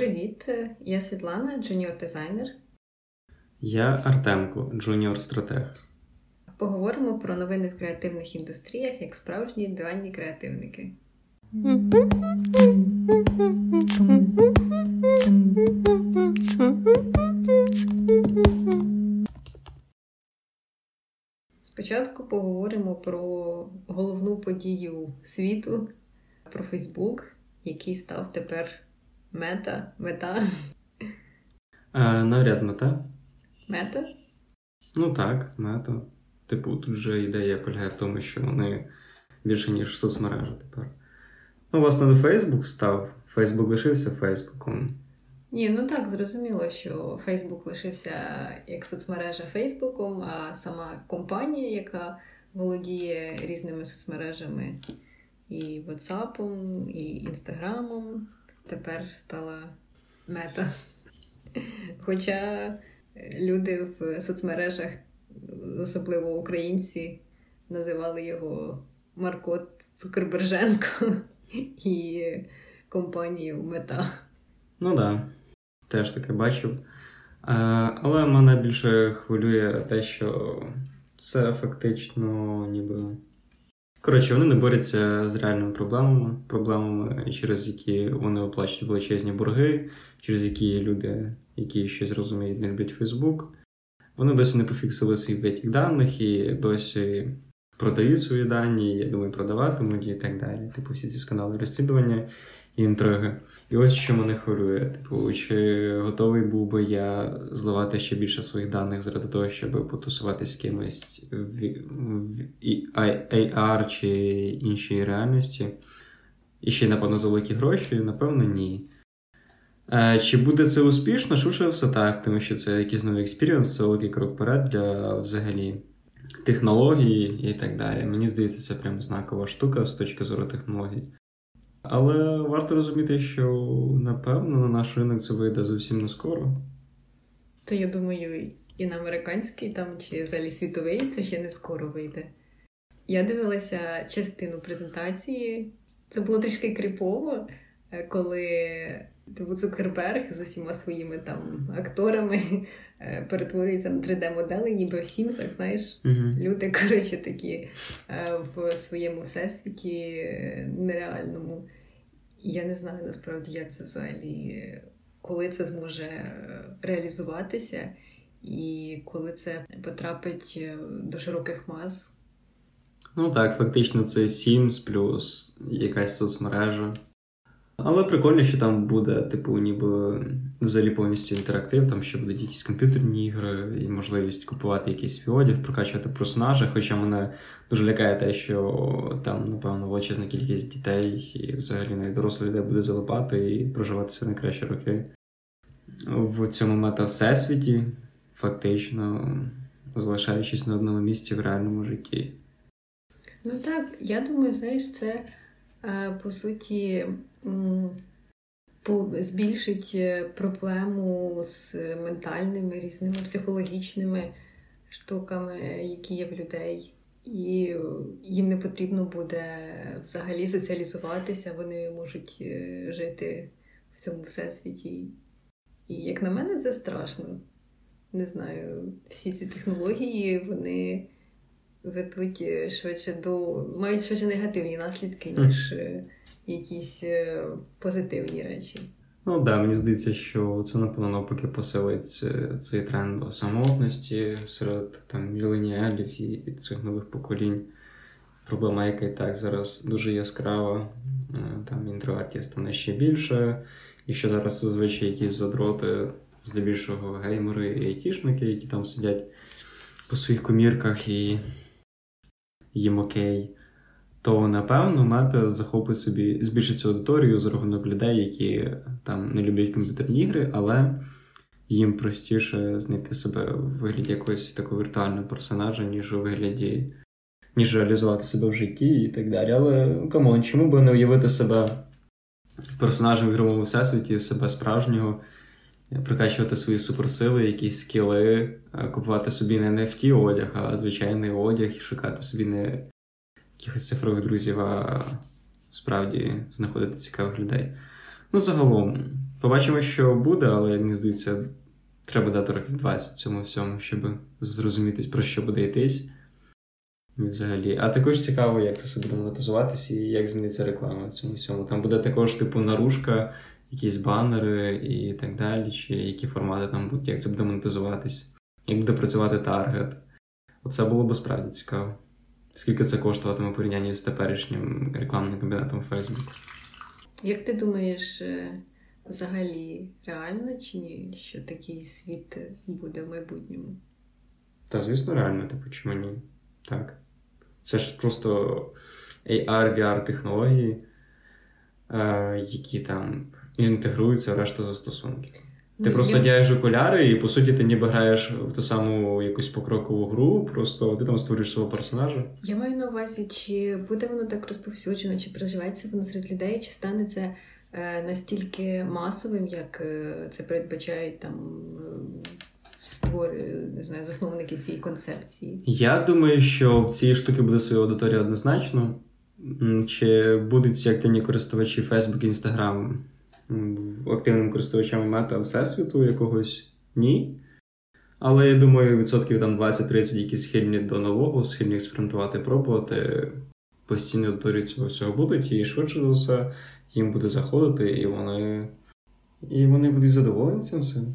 Привіт, я Світлана, джуніор-дизайнер. Я Артемко, джуніор-стратег. Поговоримо про новини в креативних індустріях як справжні диванні креативники. Спочатку поговоримо про головну подію світу, про Фейсбук, який став тепер мета, мета. А, Навряд мета. Мета? Ну так, мета. Типу, тут же ідея полягає в тому, що вони більше, ніж соцмережа тепер. Ну, власне, не Фейсбук став. Фейсбук лишився Фейсбуком. Ні, ну так, зрозуміло, що Фейсбук лишився як соцмережа Фейсбуком, а сама компанія, яка володіє різними соцмережами і WhatsApp, і Instagram, тепер стала мета. Хоча люди в соцмережах, особливо українці, називали його Марко Цукерберженко і компанію Мета. Ну так, да. теж таке бачив. Але мене більше хвилює те, що це фактично ніби. Коротше, вони не борються з реальними проблемами, проблемами, через які вони оплачують величезні борги, через які люди, які щось розуміють, не люблять Фейсбук. Вони досі не пофіксили свій витік даних і досі продають свої дані, я думаю, продаватимуть і так далі. Типу, всі ці сканали розслідування інтриги. І ось що мене хвилює. Типу, чи готовий був би я зливати ще більше своїх даних заради того, щоб потусуватися з кимось в, в AR чи іншій реальності? І ще, напевно, за великі гроші? Напевно, ні. Е, чи буде це успішно? Швидше все так, тому що це якийсь новий experience, це великий крок вперед для взагалі технології і так далі. Мені здається, це прям знакова штука з точки зору технологій. Але варто розуміти, що напевно на наш ринок це вийде зовсім не скоро. То я думаю, і на американський там чи взагалі світовий це ще не скоро вийде. Я дивилася частину презентації. Це було трішки кріпово, коли типу, Цукерберг з усіма своїми там акторами е, перетворюється на 3D-модели, ніби в Сімсах, знаєш, uh люди, коротше, такі е, в своєму всесвіті нереальному. Я не знаю насправді, як це взагалі, коли це зможе реалізуватися, і коли це потрапить до широких мас. Ну так, фактично, це Sims плюс якась соцмережа. Але прикольно, що там буде, типу, ніби взагалі повністю інтерактив, там ще будуть якісь комп'ютерні ігри і можливість купувати якийсь одяг, прокачувати персонажа. Хоча мене дуже лякає те, що там, напевно, величезна кількість дітей і взагалі навіть дорослих людей буде залипати і проживати свої найкращі роки в цьому мета-всесвіті, фактично залишаючись на одному місці в реальному житті. Ну так, я думаю, знаєш, це е, по суті збільшить е, проблему з ментальними різними психологічними штуками, які є в людей. І їм не потрібно буде взагалі соціалізуватися, вони можуть е, жити в цьому всесвіті. І як на мене, це страшно. Не знаю, всі ці технології, вони ведуть е, швидше до мають швидше негативні наслідки, ніж mm. якісь е, позитивні речі. Ну так, да, мені здається, що це, напевно, навпаки посилить цей тренд самотності серед там міленіалів і цих нових поколінь. Проблема, яка і так зараз дуже яскрава, там інтровертів стане ще більше, і що зараз зазвичай якісь задроти, здебільшого геймери і айтішники, які там сидять по своїх комірках і їм окей, то напевно мета захопить собі, збільшить цю аудиторію за рахунок людей, які там не люблять комп'ютерні ігри, але їм простіше знайти себе в вигляді якогось такого віртуального персонажа, ніж у вигляді, ніж реалізувати себе в житті і так далі. Але come on, чому би не уявити себе персонажем в ігровому всесвіті, себе справжнього? Прокачувати свої суперсили, якісь скіли, е, купувати собі не NFT одяг, а звичайний одяг і шукати собі не якихось цифрових друзів, а справді знаходити цікавих людей. Ну, загалом, Побачимо, що буде, але мені здається, треба дати років 20 цьому всьому, щоб зрозуміти, про що буде йтись. Взагалі. А також цікаво, як це все буде монетизуватися і як зміниться реклама в цьому всьому. Там буде також, типу, наружка, якісь банери і так далі, чи які формати там будуть, як це буде монетизуватись, як буде працювати таргет. Оце було б справді цікаво. Скільки це коштуватиме порівнянні з теперішнім рекламним кабінетом Facebook? Як ти думаєш, е, взагалі реально чи ні, що такий світ буде в майбутньому? Та, звісно, реально, типу, чому ні? Так. Це ж просто AR, VR технології, е, які там інтегруються в решту застосунків. Ти ну, просто одягаєш окуляри, і по суті ти ніби граєш в ту саму якусь покрокову гру, просто ти там створюєш свого персонажа. Я маю на увазі, чи буде воно так розповсюджено, чи проживається воно серед людей, чи стане це е, настільки масовим, як е, це передбачають там створ... не знаю, засновники цієї концепції? Я думаю, що в цій штуки буде своя аудиторія однозначно. Чи будуть активні користувачі Facebook, Instagram активними користувачами мета Всесвіту якогось ні. Але я думаю, відсотків там 20-30, які схильні до нового, схильні експериментувати, пробувати, постійно аудиторії цього всього будуть, і швидше за все їм буде заходити, і вони і вони будуть задоволені цим всім.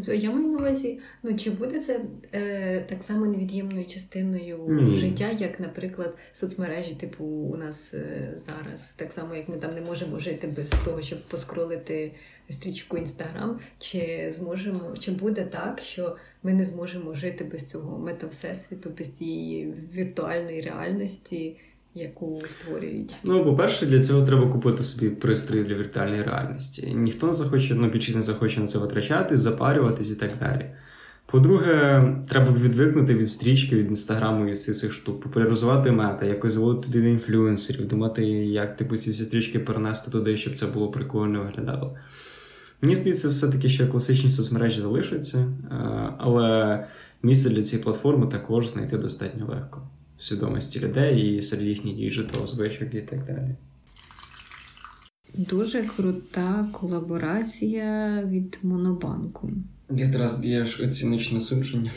Тобто я маю на увазі, ну чи буде це е, так само невід'ємною частиною mm. життя, як, наприклад, соцмережі, типу, у нас е, зараз, так само, як ми там не можемо жити без того, щоб поскролити стрічку Інстаграм, чи зможемо, чи буде так, що ми не зможемо жити без цього мета-всесвіту, без цієї віртуальної реальності? Яку створюють? Ну, по-перше, для цього треба купити собі пристрій для віртуальної реальності. Ніхто не захоче, ну більшість не захоче на це витрачати, запарюватись і так далі. По-друге, треба відвикнути від стрічки, від інстаграму і цих штук, популяризувати мета, якось заводити туди інфлюенсерів, думати, як типу ці всі стрічки перенести туди, щоб це було прикольно виглядало. Мені здається, все-таки ще класичні соцмережі залишаться, е, але місце для цієї платформи також знайти достатньо легко в свідомості людей і серед їхніх digital звичок і так далі. Дуже крута колаборація від Монобанку. Якраз даєш оціночне судження.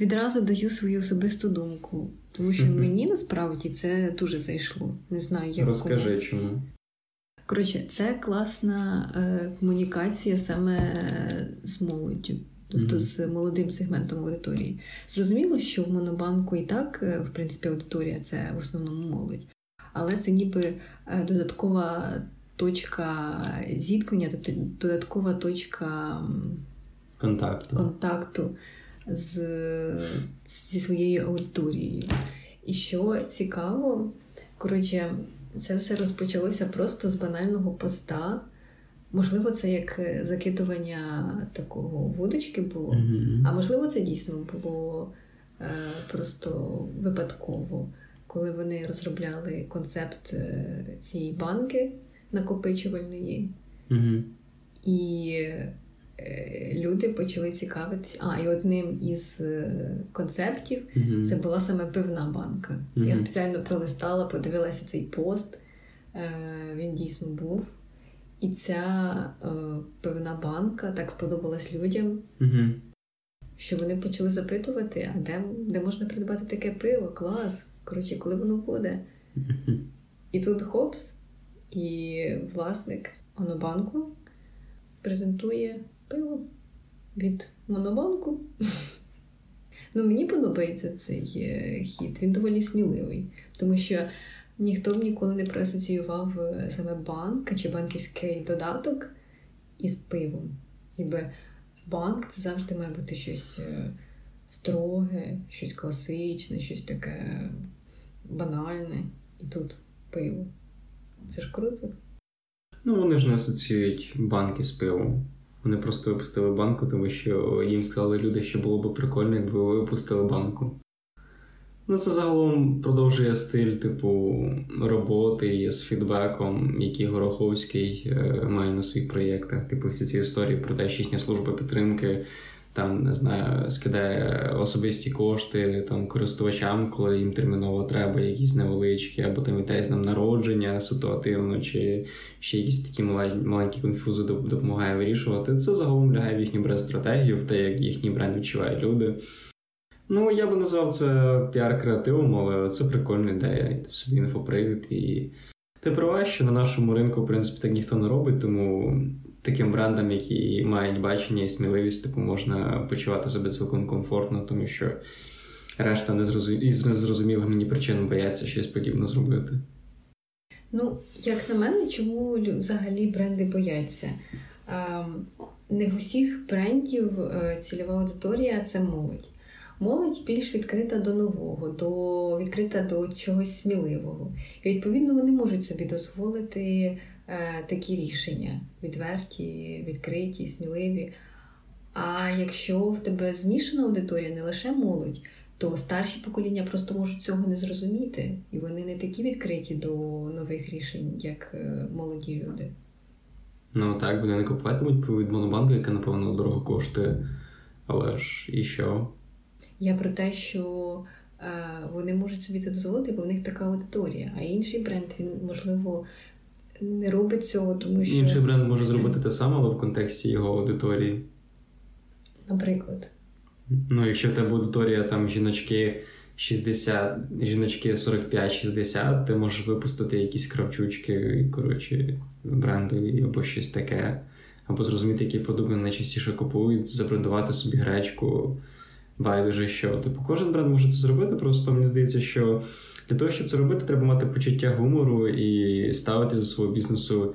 Відразу даю свою особисту думку, тому що mm-hmm. мені насправді це дуже зайшло. Не знаю, як розкажи кому. чому. Коротше, це класна е, комунікація саме з молоддю тобто mm-hmm. з молодим сегментом аудиторії. Зрозуміло, що в Монобанку і так, е, в принципі, аудиторія це в основному молодь, але це ніби е, додаткова точка зіткнення, тобто додаткова точка контакту контакту з, зі своєю аудиторією. І що цікаво, коротше, це все розпочалося просто з банального поста. Можливо, це як е, закидування такого вудочки було, mm-hmm. а можливо, це дійсно було е, просто випадково, коли вони розробляли концепт е, цієї банки накопичувальної, mm-hmm. і е, люди почали цікавитися. А, і одним із е, концептів mm-hmm. це була саме пивна банка. Я спеціально пролистала, подивилася цей пост. Він дійсно був. І ця е, певна банка так сподобалась людям, угу. що вони почали запитувати, а де де можна придбати таке пиво? Клас! Коротше, коли воно буде? Угу. І тут хопс, і власник Монобанку презентує пиво від Монобанку. Ну, Мені подобається цей е, хід, він доволі сміливий, тому що ніхто б ніколи не проасоціював е, саме банк чи банківський додаток із пивом. Ніби банк це завжди має бути щось е, строге, щось класичне, щось таке банальне. І тут пиво. Це ж круто. Ну, вони ж не асоціюють банки з пивом. Вони просто випустили банку, тому що їм сказали люди, що було б прикольно, якби ви випустили банку. Ну, це загалом продовжує стиль, типу, роботи з фідбеком, який Гороховський е, має на своїх проєктах. Типу, всі ці історії про те, що їхня служба підтримки там не знаю, скидає особисті кошти там користувачам, коли їм терміново треба якісь невеличкі, або там вітає з ним народження ситуативно, чи ще якісь такі маленькі конфузи допомагає вирішувати. Це загалом лягає в їхню бренд-стратегію, в те, як їхній бренд відчувають люди. Ну, я би назвав це піар-креативом, але це прикольна ідея. Собі інфопривід. І ти права, що на нашому ринку, в принципі, так ніхто не робить, тому таким брендам, які мають бачення і сміливість, типу, можна почувати себе цілком комфортно, тому що решта незрозум... із незрозумілих мені причин бояться щось подібне зробити. Ну, як на мене, чому взагалі бренди бояться? Не в усіх брендів е, цільова аудиторія це молодь. Молодь більш відкрита до нового, до відкрита до чогось сміливого. І відповідно вони можуть собі дозволити Е, такі рішення відверті, відкриті, сміливі. А якщо в тебе змішана аудиторія, не лише молодь, то старші покоління просто можуть цього не зрозуміти, і вони не такі відкриті до нових рішень, як е, молоді люди. Ну так, вони не купуватимуть від монобанку, яка, напевно, дорого коштує. Але ж і що? Я про те, що е, вони можуть собі це дозволити, бо в них така аудиторія. А інший бренд, він, можливо, не робить цього, тому що. Інший бренд може зробити те саме, але в контексті його аудиторії. Наприклад. Ну, якщо в тебе аудиторія там жіночки 60, жіночки 45-60, ти можеш випустити якісь кравчучки, коротше, брендові або щось таке. Або зрозуміти, які продукти найчастіше купують, забрендувати собі гречку, байдуже що. Типу, кожен бренд може це зробити, просто мені здається, що для того, щоб це робити, треба мати почуття гумору і ставити за свого бізнесу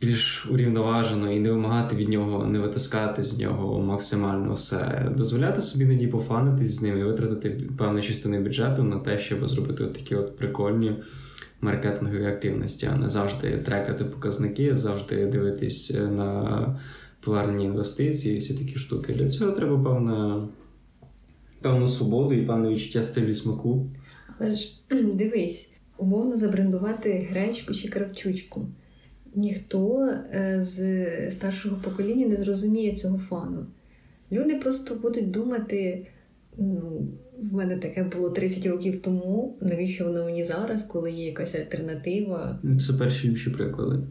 більш урівноважено і не вимагати від нього, не витискати з нього максимально все. Дозволяти собі іноді пофанитись з ним і витратити певну частину бюджету на те, щоб зробити от такі от прикольні маркетингові активності, а не завжди трекати показники, завжди дивитись на повернення інвестицій, всі такі штуки. Для цього треба певна. Певну свободу і певне відчуття стилю смаку. Але ж дивись, умовно забрендувати гречку чи кравчучку. Ніхто е, з старшого покоління не зрозуміє цього фану. Люди просто будуть думати, ну, в мене таке було 30 років тому, навіщо воно мені зараз, коли є якась альтернатива. Це перші інші приклади.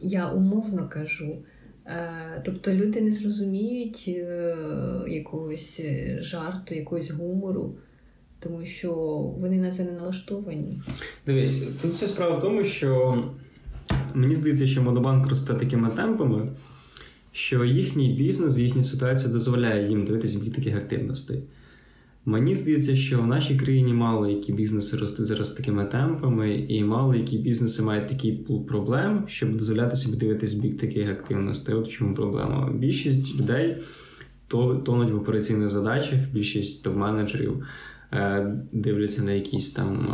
Я умовно кажу. Е, тобто люди не зрозуміють е, якогось жарту, якогось гумору тому що вони на це не налаштовані. Дивись, тут вся справа в тому, що мені здається, що модобанк росте такими темпами, що їхній бізнес, їхня ситуація дозволяє їм дивитися бік таких активностей. Мені здається, що в нашій країні мало які бізнеси ростуть зараз такими темпами, і мало які бізнеси мають такий пул проблем, щоб дозволяти собі дивитись бік таких активностей. От в чому проблема. Більшість людей тонуть в операційних задачах, більшість топ-менеджерів дивляться на якісь там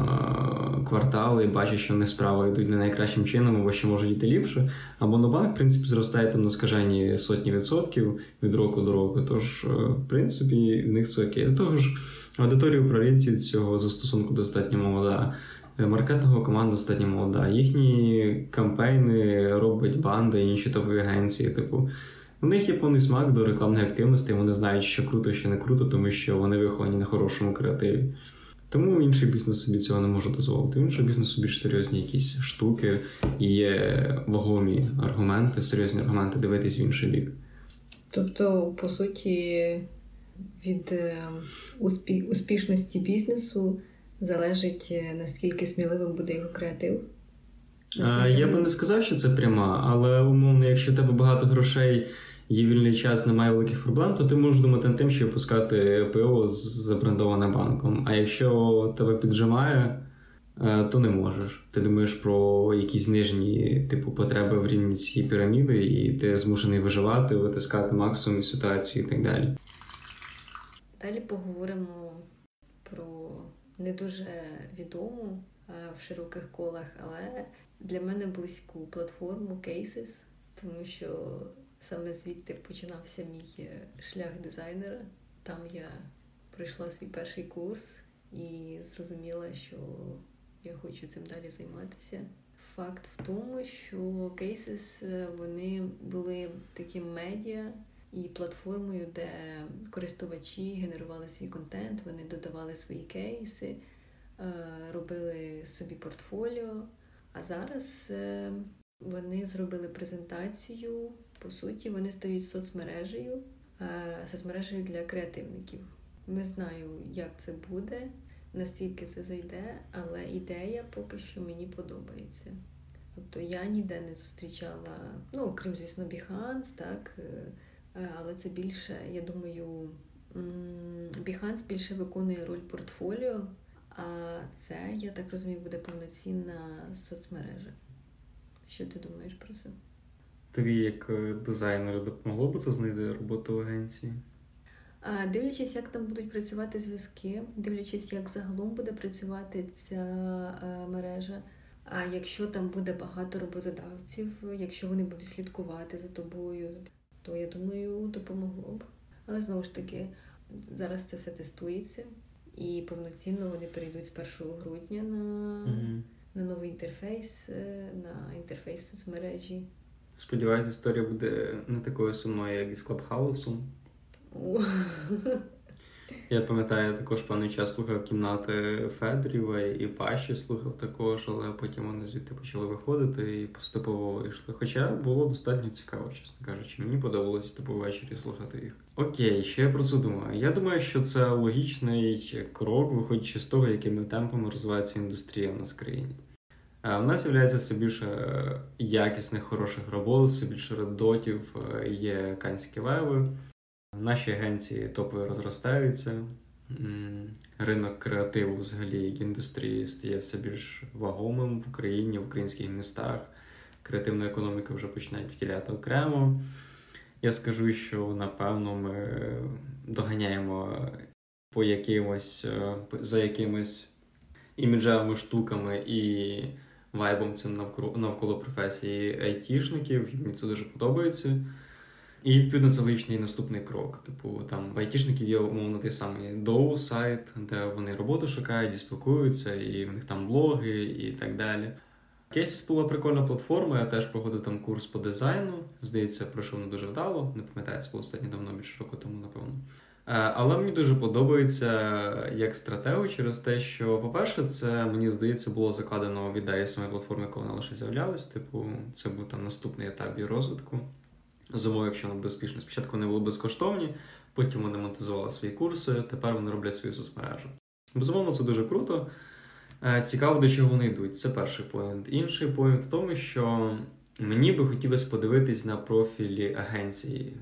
е, квартали, бачать, що вони справи йдуть не найкращим чином, або що можуть йти ліпше. А монобанк, в принципі, зростає там на скажені сотні відсотків від року до року. Тож, е, в принципі, в них це окей. До ж, аудиторія управлінців цього застосунку достатньо молода. Маркетингова команда достатньо молода. Їхні кампейни робить банда і інші топові агенції. Типу, у них є повний смак до рекламної активності, вони знають, що круто, що не круто, тому що вони виховані на хорошому креативі. Тому інший бізнес собі цього не може дозволити. Інший бізнесу більш серйозні якісь штуки і є вагомі аргументи, серйозні аргументи дивитись в інший бік. Тобто, по суті, від е, успішності бізнесу залежить е, наскільки сміливим буде його креатив. Я би не сказав, що це пряма, але умовно, якщо в тебе багато грошей, є вільний час, немає великих проблем, то ти можеш думати над тим, щоб пускати ПО забрендоване банком. А якщо тебе піджимає, е, то не можеш. Ти думаєш про якісь нижні типу потреби в рівні цієї піраміди, і ти змушений виживати, витискати максимум ситуації і так далі. Далі поговоримо про не дуже відому е, в широких колах, але для мене близьку платформу Cases, тому що саме звідти починався мій е, шлях дизайнера. Там я пройшла свій перший курс і зрозуміла, що я хочу цим далі займатися. Факт в тому, що Cases, е, вони були таким медіа, і платформою, де користувачі генерували свій контент, вони додавали свої кейси, е, робили собі портфоліо. А зараз е, вони зробили презентацію. По суті, вони стають соцмережею, соцмережею для креативників. Не знаю, як це буде, настільки це зайде, але ідея поки що мені подобається. Тобто я ніде не зустрічала, ну, окрім, звісно, Behance, так, е, е, але це більше, я думаю, Behance більше виконує роль портфоліо, а це, я так розумію, буде повноцінна соцмережа. Що ти думаєш про це? Тобі, як е, дизайнеру, допомогло б це знайти роботу в агенції? Дивлячись, як там будуть працювати зв'язки, дивлячись, як загалом буде працювати ця мережа. А якщо там буде багато роботодавців, якщо вони будуть слідкувати за тобою, то я думаю, допомогло б. Але знову ж таки, зараз це все тестується, і повноцінно вони перейдуть з 1 грудня на угу. на новий інтерфейс, е, на інтерфейс соцмережі. Сподіваюсь, історія буде не такою сумною, як із Клабхаусом. Я пам'ятаю, я також певний час слухав кімнати Федорєва і Паші слухав також, але потім вони звідти почали виходити і поступово вийшли. Хоча було достатньо цікаво, чесно кажучи. Мені подобалось типу ввечері слухати їх. Окей, що я про це думаю? Я думаю, що це логічний крок, виходячи з того, якими темпами розвивається індустрія в нас в країні. У нас з'являється все більше якісних, хороших робот, все більше редотів, є канські леви. Наші агенції топово розростаються. Ринок креативу взагалі індустрії стає все більш вагомим в Україні, в українських містах. Креативна економіка вже починають втіляти окремо. Я скажу, що напевно ми доганяємо по якимось, е, за якимись іміджевими штуками і вайбом цим навколо, навколо професії айтішників. Мені це дуже подобається. І відповідно це логічний наступний крок. Типу, там в айтішників є умовно той самий доу сайт, де вони роботу шукають і спілкуються, і в них там блоги і так далі. Кейсіс була прикольна платформа, я теж проходив там курс по дизайну. Здається, пройшов не дуже вдало. Не пам'ятаю, це було останньо давно більше року тому, напевно. Е, але мені дуже подобається як стратегу через те, що, по-перше, це мені здається було закладено в ідеї самої платформи, коли вона лише з'являлась. Типу, це був там наступний етап її розвитку зимою, якщо вона буде успішно. Спочатку вони були безкоштовні, потім вони монетизували свої курси, тепер вони роблять свою соцмережу. Безумовно, це дуже круто. Е, цікаво, до чого вони йдуть. Це перший point. Інший point в тому, що мені би хотілося подивитись на профілі агенції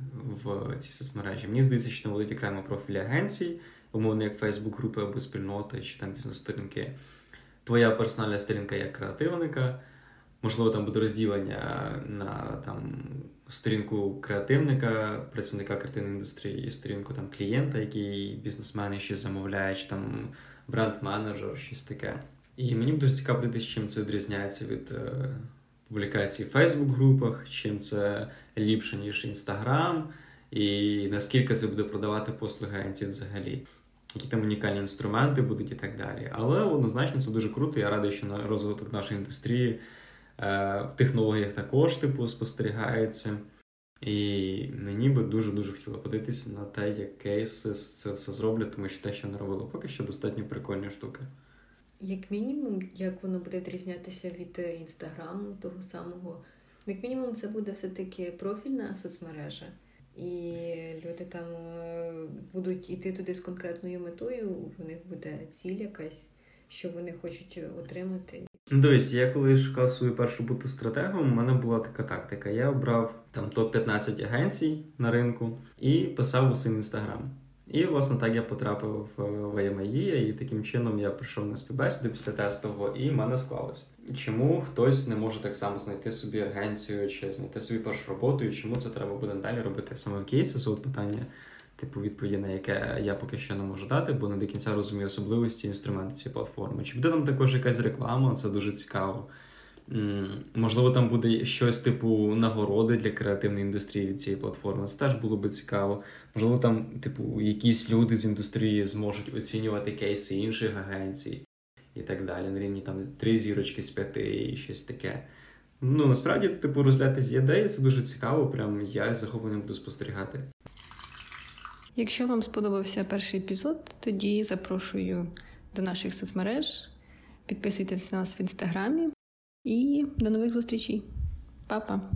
в цій соцмережі. Мені здається, що там будуть окремо профілі агенцій, умовно, як Facebook групи або спільноти, чи там бізнес-сторінки. Твоя персональна сторінка як креативника. Можливо, там буде розділення на там сторінку креативника, працівника креативної індустрії, і сторінку там клієнта, який бізнесмен ще замовляє, чи там бренд-менеджер, щось таке. І мені б дуже цікаво дивитися, чим це відрізняється від е, публікацій в Фейсбук-групах, чим це ліпше, ніж Інстаграм, і наскільки це буде продавати послуги агенців взагалі. Які там унікальні інструменти будуть і так далі. Але однозначно це дуже круто. Я радий, що на розвиток нашої індустрії в технологіях також типу спостерігається. І мені би дуже-дуже хотіло подивитися на те, як кейси це все зроблять, тому що те, що не робило, поки що достатньо прикольні штуки. Як мінімум, як воно буде відрізнятися від інстаграму того самого, як мінімум, це буде все-таки профільна соцмережа, і люди там е, будуть йти туди з конкретною метою, у них буде ціль якась, що вони хочуть отримати. Ну, дивись, я коли шукав свою першу бути стратегом, у мене була така тактика. Я обрав там топ-15 агенцій на ринку і писав усе в інстаграм. І, власне, так я потрапив в VMIE, і таким чином я прийшов на співбесіду після тестового, і в мене склалось. Чому хтось не може так само знайти собі агенцію чи знайти собі першу роботу, і чому це треба буде далі робити саме в кейсі? Це от питання типу відповіді, на яке я поки що не можу дати, бо не до кінця розумію особливості інструменту цієї платформи. Чи буде там також якась реклама? Це дуже цікаво. Можливо, там буде щось типу нагороди для креативної індустрії від цієї платформи. Це теж було би цікаво. Можливо, там, типу, якісь люди з індустрії зможуть оцінювати кейси інших агенцій і так далі. На рівні там три зірочки з п'яти і щось таке. Ну, насправді, типу, розглядати з ідеї це дуже цікаво, прям я з захопленням буду спостерігати. Якщо вам сподобався перший епізод, тоді запрошую до наших соцмереж. Підписуйтесь на нас в інстаграмі і до нових зустрічей. Па-па!